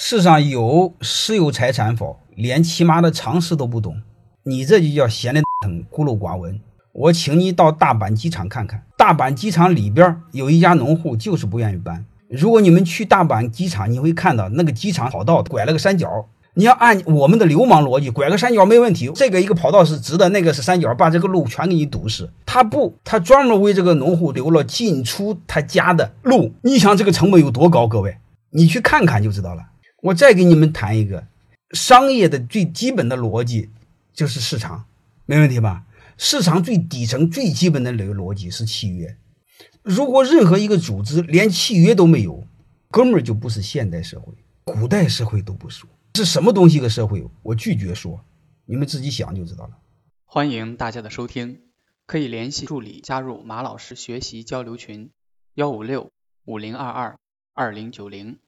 世上有私有财产否？连起码的常识都不懂，你这就叫闲的很，孤陋寡闻。我请你到大阪机场看看，大阪机场里边有一家农户就是不愿意搬。如果你们去大阪机场，你会看到那个机场跑道拐了个三角。你要按我们的流氓逻辑，拐个三角没问题。这个一个跑道是直的，那个是三角，把这个路全给你堵死。他不，他专门为这个农户留了进出他家的路。你想这个成本有多高？各位，你去看看就知道了。我再给你们谈一个。商业的最基本的逻辑就是市场，没问题吧？市场最底层、最基本的那个逻辑是契约。如果任何一个组织连契约都没有，哥们儿就不是现代社会，古代社会都不说是什么东西个社会。我拒绝说，你们自己想就知道了。欢迎大家的收听，可以联系助理加入马老师学习交流群：幺五六五零二二二零九零。